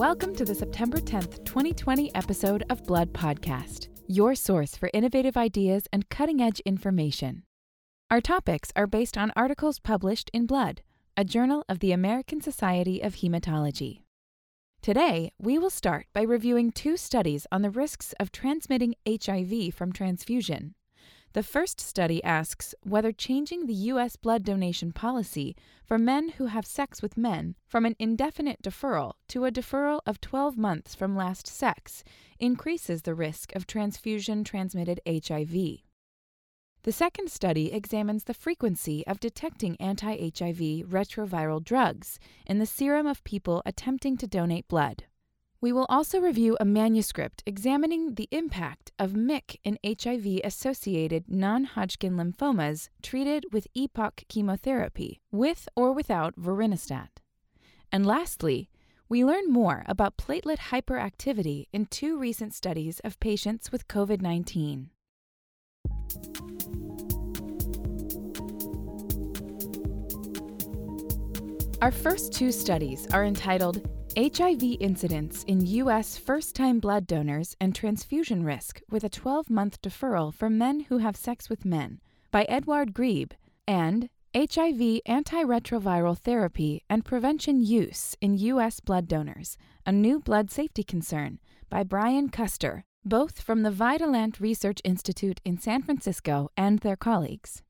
Welcome to the September 10th, 2020 episode of Blood Podcast, your source for innovative ideas and cutting edge information. Our topics are based on articles published in Blood, a journal of the American Society of Hematology. Today, we will start by reviewing two studies on the risks of transmitting HIV from transfusion. The first study asks whether changing the U.S. blood donation policy for men who have sex with men from an indefinite deferral to a deferral of 12 months from last sex increases the risk of transfusion transmitted HIV. The second study examines the frequency of detecting anti HIV retroviral drugs in the serum of people attempting to donate blood. We will also review a manuscript examining the impact of MYC in HIV associated non Hodgkin lymphomas treated with EPOCH chemotherapy, with or without vorinostat. And lastly, we learn more about platelet hyperactivity in two recent studies of patients with COVID 19. Our first two studies are entitled HIV incidence in U.S. first time blood donors and transfusion risk with a 12 month deferral for men who have sex with men by Edward Grebe and HIV antiretroviral therapy and prevention use in U.S. blood donors, a new blood safety concern by Brian Custer, both from the Vitalant Research Institute in San Francisco and their colleagues.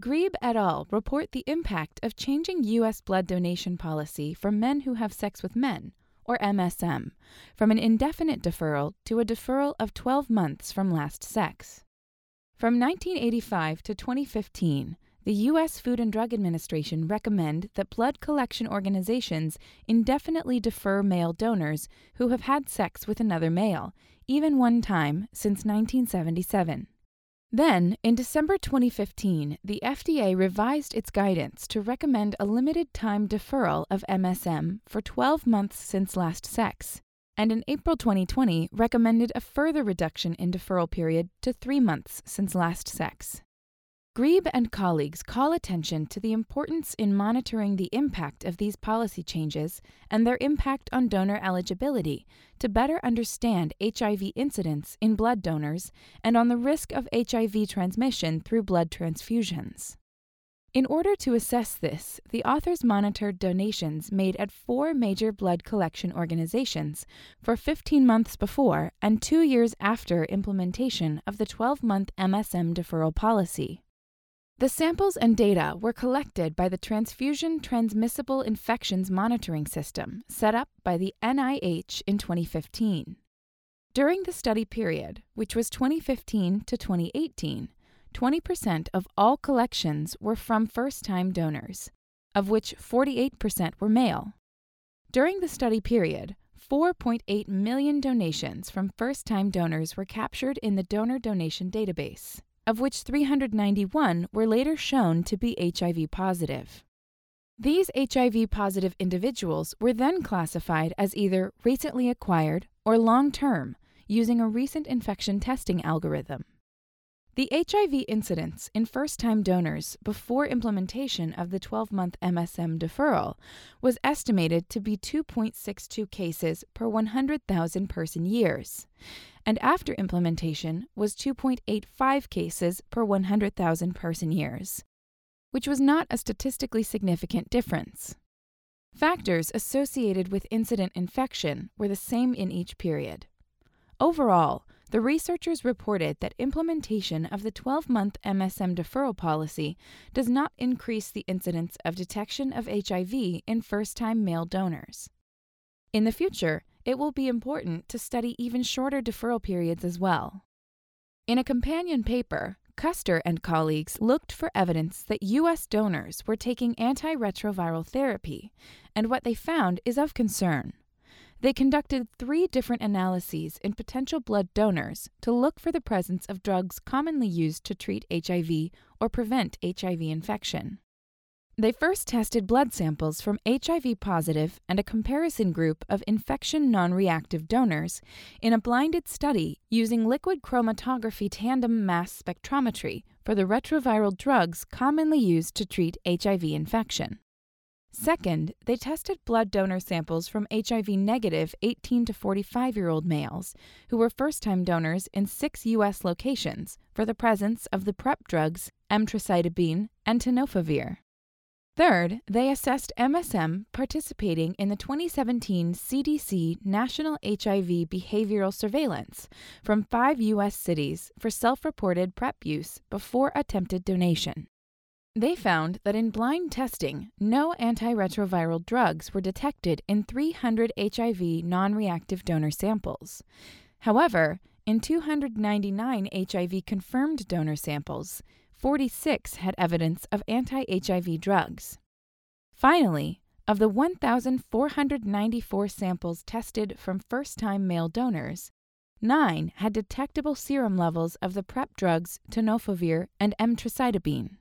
Grebe et al. report the impact of changing U.S. blood donation policy for men who have sex with men, or MSM, from an indefinite deferral to a deferral of 12 months from last sex. From 1985 to 2015, the U.S. Food and Drug Administration recommend that blood collection organizations indefinitely defer male donors who have had sex with another male, even one time, since 1977. Then, in December 2015, the FDA revised its guidance to recommend a limited time deferral of MSM for 12 months since last sex, and in April 2020 recommended a further reduction in deferral period to 3 months since last sex. Grebe and colleagues call attention to the importance in monitoring the impact of these policy changes and their impact on donor eligibility to better understand HIV incidence in blood donors and on the risk of HIV transmission through blood transfusions. In order to assess this, the authors monitored donations made at four major blood collection organizations for 15 months before and two years after implementation of the 12 month MSM deferral policy. The samples and data were collected by the Transfusion Transmissible Infections Monitoring System set up by the NIH in 2015. During the study period, which was 2015 to 2018, 20% of all collections were from first time donors, of which 48% were male. During the study period, 4.8 million donations from first time donors were captured in the donor donation database of which 391 were later shown to be HIV positive. These HIV positive individuals were then classified as either recently acquired or long term using a recent infection testing algorithm. The HIV incidence in first time donors before implementation of the 12 month MSM deferral was estimated to be 2.62 cases per 100,000 person years, and after implementation was 2.85 cases per 100,000 person years, which was not a statistically significant difference. Factors associated with incident infection were the same in each period. Overall, the researchers reported that implementation of the 12 month MSM deferral policy does not increase the incidence of detection of HIV in first time male donors. In the future, it will be important to study even shorter deferral periods as well. In a companion paper, Custer and colleagues looked for evidence that U.S. donors were taking antiretroviral therapy, and what they found is of concern. They conducted three different analyses in potential blood donors to look for the presence of drugs commonly used to treat HIV or prevent HIV infection. They first tested blood samples from HIV positive and a comparison group of infection non reactive donors in a blinded study using liquid chromatography tandem mass spectrometry for the retroviral drugs commonly used to treat HIV infection. Second, they tested blood donor samples from HIV negative 18 to 45 year old males who were first time donors in six U.S. locations for the presence of the PrEP drugs emtricitabine and tenofovir. Third, they assessed MSM participating in the 2017 CDC National HIV Behavioral Surveillance from five U.S. cities for self reported PrEP use before attempted donation. They found that in blind testing, no antiretroviral drugs were detected in 300 HIV non reactive donor samples. However, in 299 HIV confirmed donor samples, 46 had evidence of anti HIV drugs. Finally, of the 1,494 samples tested from first time male donors, nine had detectable serum levels of the PrEP drugs tenofovir and emtricitabine.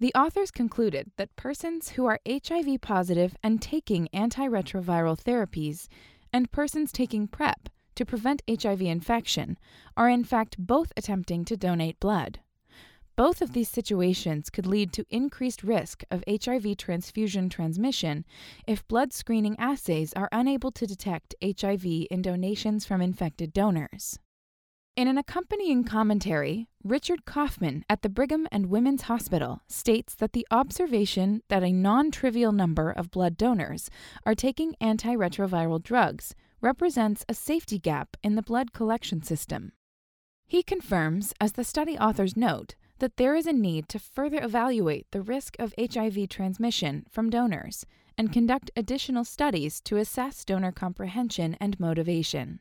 The authors concluded that persons who are HIV positive and taking antiretroviral therapies and persons taking PrEP to prevent HIV infection are in fact both attempting to donate blood. Both of these situations could lead to increased risk of HIV transfusion transmission if blood screening assays are unable to detect HIV in donations from infected donors. In an accompanying commentary, Richard Kaufman at the Brigham and Women's Hospital states that the observation that a non trivial number of blood donors are taking antiretroviral drugs represents a safety gap in the blood collection system. He confirms, as the study authors note, that there is a need to further evaluate the risk of HIV transmission from donors and conduct additional studies to assess donor comprehension and motivation.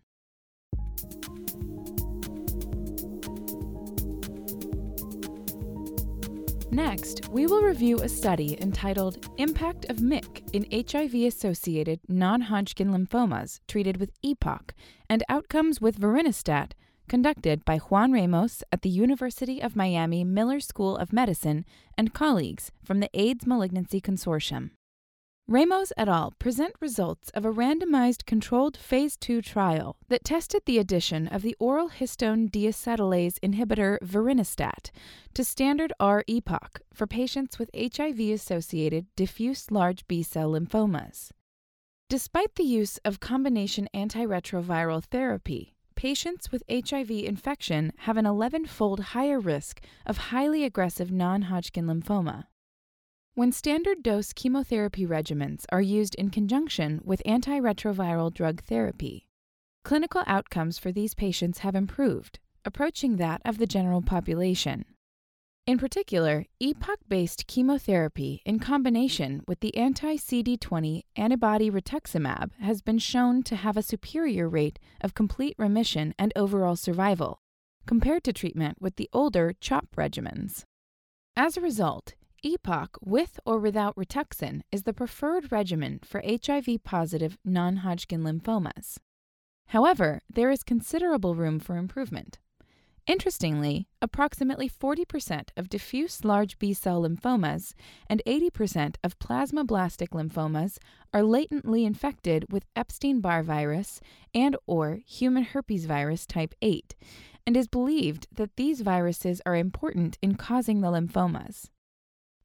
Next, we will review a study entitled Impact of MYC in HIV associated non Hodgkin lymphomas treated with EPOCH and Outcomes with Vorinostat, conducted by Juan Ramos at the University of Miami Miller School of Medicine and colleagues from the AIDS Malignancy Consortium. Ramos et al. present results of a randomized controlled phase 2 trial that tested the addition of the oral histone deacetylase inhibitor vorinostat to standard R-EPOCH for patients with HIV-associated diffuse large B-cell lymphomas. Despite the use of combination antiretroviral therapy, patients with HIV infection have an 11-fold higher risk of highly aggressive non-Hodgkin lymphoma. When standard dose chemotherapy regimens are used in conjunction with antiretroviral drug therapy, clinical outcomes for these patients have improved, approaching that of the general population. In particular, EPOCH based chemotherapy in combination with the anti CD20 antibody rituximab has been shown to have a superior rate of complete remission and overall survival compared to treatment with the older CHOP regimens. As a result, EPOCH with or without Rituxan is the preferred regimen for HIV positive non Hodgkin lymphomas. However, there is considerable room for improvement. Interestingly, approximately 40% of diffuse large B cell lymphomas and 80% of plasmablastic lymphomas are latently infected with Epstein-Barr virus and or human herpes virus type 8 and is believed that these viruses are important in causing the lymphomas.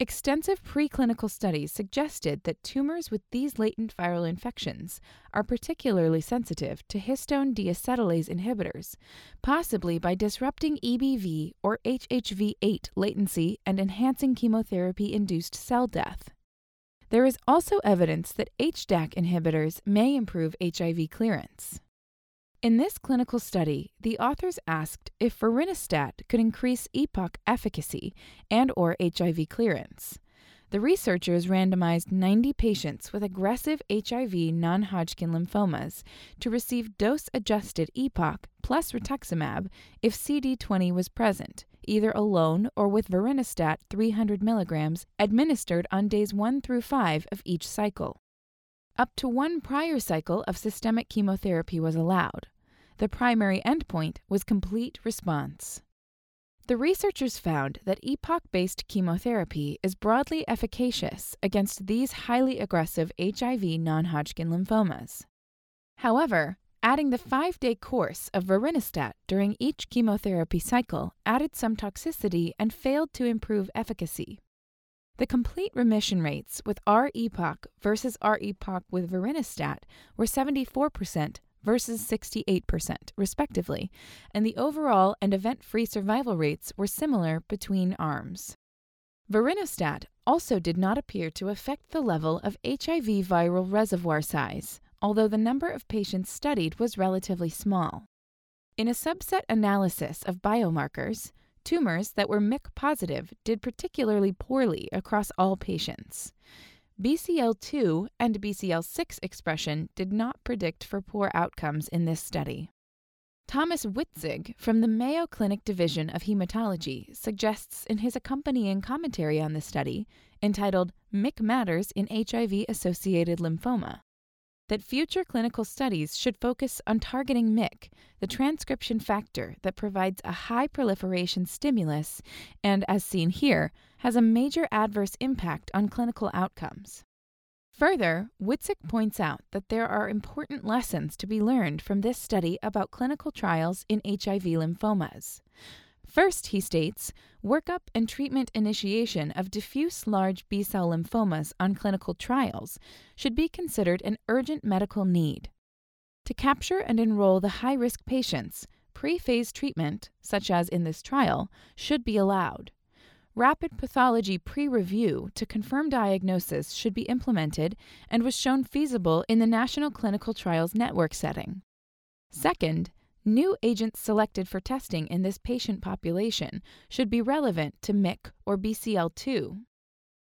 Extensive preclinical studies suggested that tumors with these latent viral infections are particularly sensitive to histone deacetylase inhibitors, possibly by disrupting EBV or HHV8 latency and enhancing chemotherapy induced cell death. There is also evidence that HDAC inhibitors may improve HIV clearance. In this clinical study, the authors asked if vorinostat could increase EPOCH efficacy and or HIV clearance. The researchers randomized 90 patients with aggressive HIV non-Hodgkin lymphomas to receive dose-adjusted EPOCH plus rituximab if CD20 was present, either alone or with vorinostat 300 mg administered on days 1 through 5 of each cycle. Up to one prior cycle of systemic chemotherapy was allowed. The primary endpoint was complete response. The researchers found that EPOCH based chemotherapy is broadly efficacious against these highly aggressive HIV non Hodgkin lymphomas. However, adding the five day course of vorinostat during each chemotherapy cycle added some toxicity and failed to improve efficacy. The complete remission rates with R-EPOCH versus R-EPOCH with vorinostat were 74% versus 68%, respectively, and the overall and event free survival rates were similar between arms. Vorinostat also did not appear to affect the level of HIV viral reservoir size, although the number of patients studied was relatively small. In a subset analysis of biomarkers, tumors that were MYC positive did particularly poorly across all patients. BCL2 and BCL6 expression did not predict for poor outcomes in this study. Thomas Witzig from the Mayo Clinic Division of Hematology suggests in his accompanying commentary on the study, entitled MYC Matters in HIV Associated Lymphoma, that future clinical studies should focus on targeting MYC, the transcription factor that provides a high proliferation stimulus and, as seen here, has a major adverse impact on clinical outcomes. Further, Witzig points out that there are important lessons to be learned from this study about clinical trials in HIV lymphomas. First, he states, workup and treatment initiation of diffuse large B cell lymphomas on clinical trials should be considered an urgent medical need. To capture and enroll the high risk patients, pre phase treatment, such as in this trial, should be allowed rapid pathology pre review to confirm diagnosis should be implemented and was shown feasible in the National Clinical Trials Network setting. Second, new agents selected for testing in this patient population should be relevant to MYC or BCL2.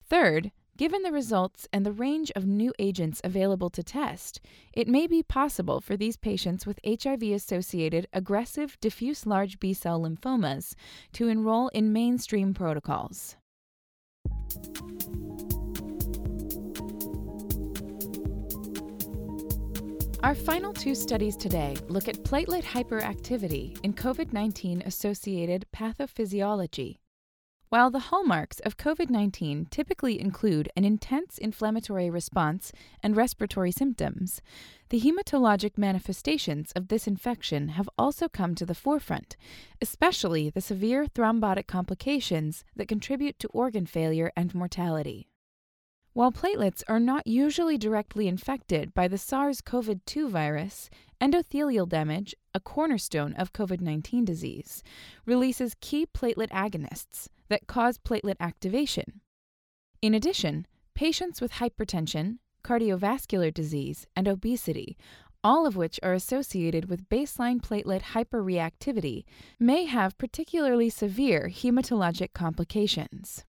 Third, Given the results and the range of new agents available to test, it may be possible for these patients with HIV associated aggressive diffuse large B cell lymphomas to enroll in mainstream protocols. Our final two studies today look at platelet hyperactivity in COVID 19 associated pathophysiology while the hallmarks of COVID 19 typically include an intense inflammatory response and respiratory symptoms, the hematologic manifestations of this infection have also come to the forefront, especially the severe thrombotic complications that contribute to organ failure and mortality. While platelets are not usually directly infected by the SARS CoV 2 virus, endothelial damage, a cornerstone of COVID 19 disease, releases key platelet agonists that cause platelet activation. In addition, patients with hypertension, cardiovascular disease, and obesity, all of which are associated with baseline platelet hyperreactivity, may have particularly severe hematologic complications.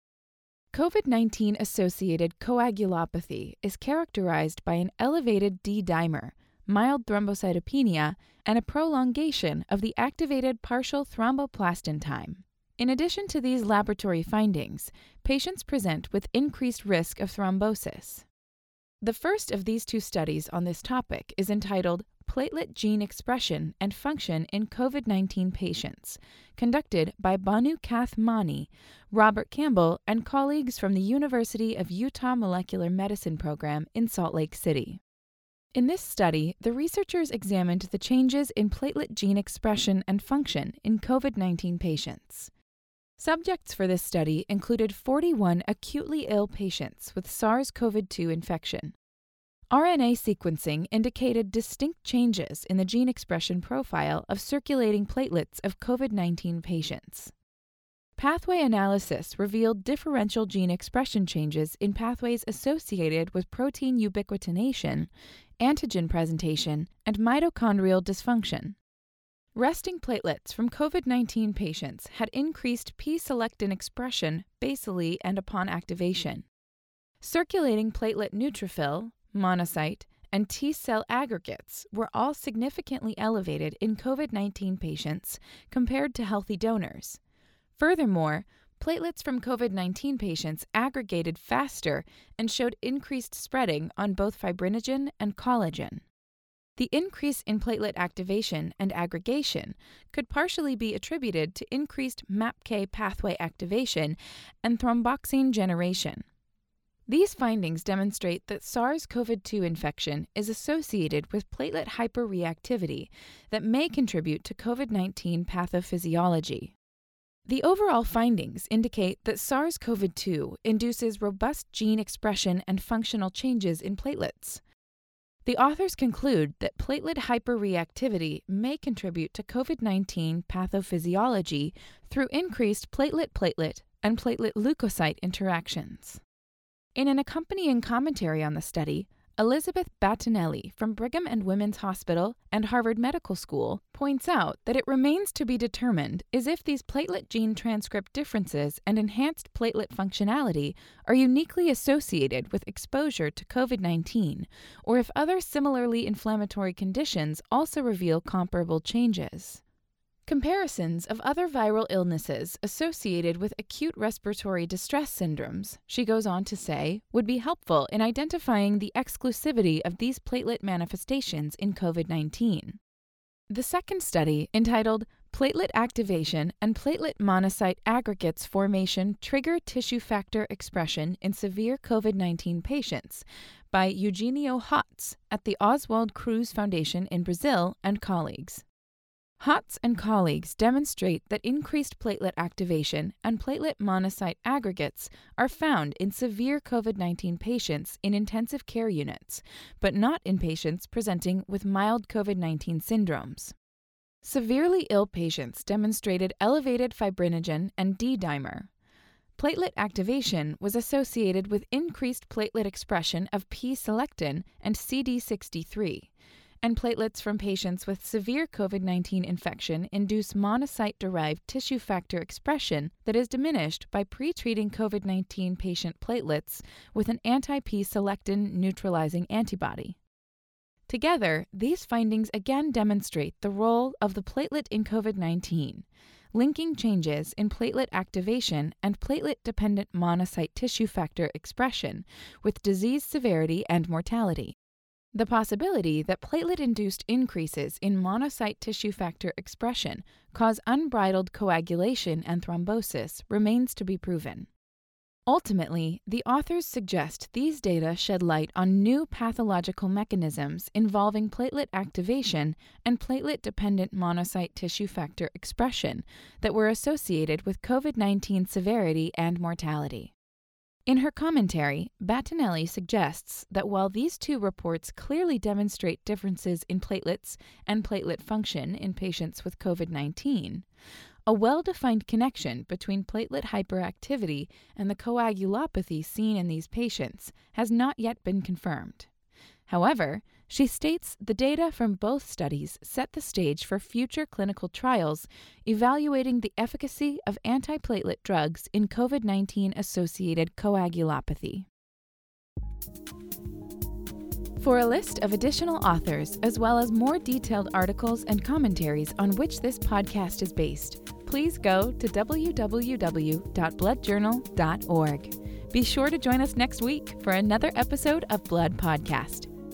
COVID 19 associated coagulopathy is characterized by an elevated D dimer, mild thrombocytopenia, and a prolongation of the activated partial thromboplastin time. In addition to these laboratory findings, patients present with increased risk of thrombosis. The first of these two studies on this topic is entitled Platelet Gene Expression and Function in COVID 19 Patients, conducted by Bhanu Kanth Manne, Robert Campbell, and colleagues from the University of Utah Molecular Medicine Program in Salt Lake City. In this study, the researchers examined the changes in platelet gene expression and function in COVID 19 patients. Subjects for this study included 41 acutely ill patients with SARS CoV 2 infection. RNA sequencing indicated distinct changes in the gene expression profile of circulating platelets of COVID 19 patients. Pathway analysis revealed differential gene expression changes in pathways associated with protein ubiquitination, antigen presentation, and mitochondrial dysfunction. Resting platelets from COVID 19 patients had increased P selectin expression basally and upon activation. Circulating platelet neutrophil, monocyte, and T cell aggregates were all significantly elevated in COVID 19 patients compared to healthy donors. Furthermore, platelets from COVID 19 patients aggregated faster and showed increased spreading on both fibrinogen and collagen. The increase in platelet activation and aggregation could partially be attributed to increased MAPK pathway activation and thromboxane generation. These findings demonstrate that SARS CoV 2 infection is associated with platelet hyperreactivity that may contribute to COVID 19 pathophysiology. The overall findings indicate that SARS CoV 2 induces robust gene expression and functional changes in platelets. The authors conclude that platelet hyperreactivity may contribute to COVID 19 pathophysiology through increased platelet platelet and platelet leukocyte interactions. In an accompanying commentary on the study, Elizabeth Battinelli from Brigham and Women's Hospital and Harvard Medical School points out that it remains to be determined is if these platelet gene transcript differences and enhanced platelet functionality are uniquely associated with exposure to COVID 19, or if other similarly inflammatory conditions also reveal comparable changes. Comparisons of other viral illnesses associated with acute respiratory distress syndromes, she goes on to say, would be helpful in identifying the exclusivity of these platelet manifestations in COVID 19. The second study, entitled Platelet Activation and Platelet Monocyte Aggregates Formation Trigger Tissue Factor Expression in Severe COVID 19 Patients, by Eugenio Hottz at the Oswaldo Cruz Foundation in Brazil and colleagues. Hottz and colleagues demonstrate that increased platelet activation and platelet monocyte aggregates are found in severe COVID 19 patients in intensive care units, but not in patients presenting with mild COVID 19 syndromes. Severely ill patients demonstrated elevated fibrinogen and D dimer. Platelet activation was associated with increased platelet expression of P selectin and CD63 and platelets from patients with severe COVID 19 infection induce monocyte derived tissue factor expression that is diminished by pre-treating COVID 19 patient platelets with an anti P selectin neutralizing antibody. Together, these findings again demonstrate the role of the platelet in COVID 19, linking changes in platelet activation and platelet dependent monocyte tissue factor expression with disease severity and mortality. The possibility that platelet induced increases in monocyte tissue factor expression cause unbridled coagulation and thrombosis remains to be proven. Ultimately, the authors suggest these data shed light on new pathological mechanisms involving platelet activation and platelet dependent monocyte tissue factor expression that were associated with COVID 19 severity and mortality. In her commentary, Battinelli suggests that while these two reports clearly demonstrate differences in platelets and platelet function in patients with COVID 19, a well defined connection between platelet hyperactivity and the coagulopathy seen in these patients has not yet been confirmed. However, she states the data from both studies set the stage for future clinical trials evaluating the efficacy of antiplatelet drugs in COVID 19 associated coagulopathy. For a list of additional authors, as well as more detailed articles and commentaries on which this podcast is based, please go to www.bloodjournal.org. Be sure to join us next week for another episode of Blood Podcast.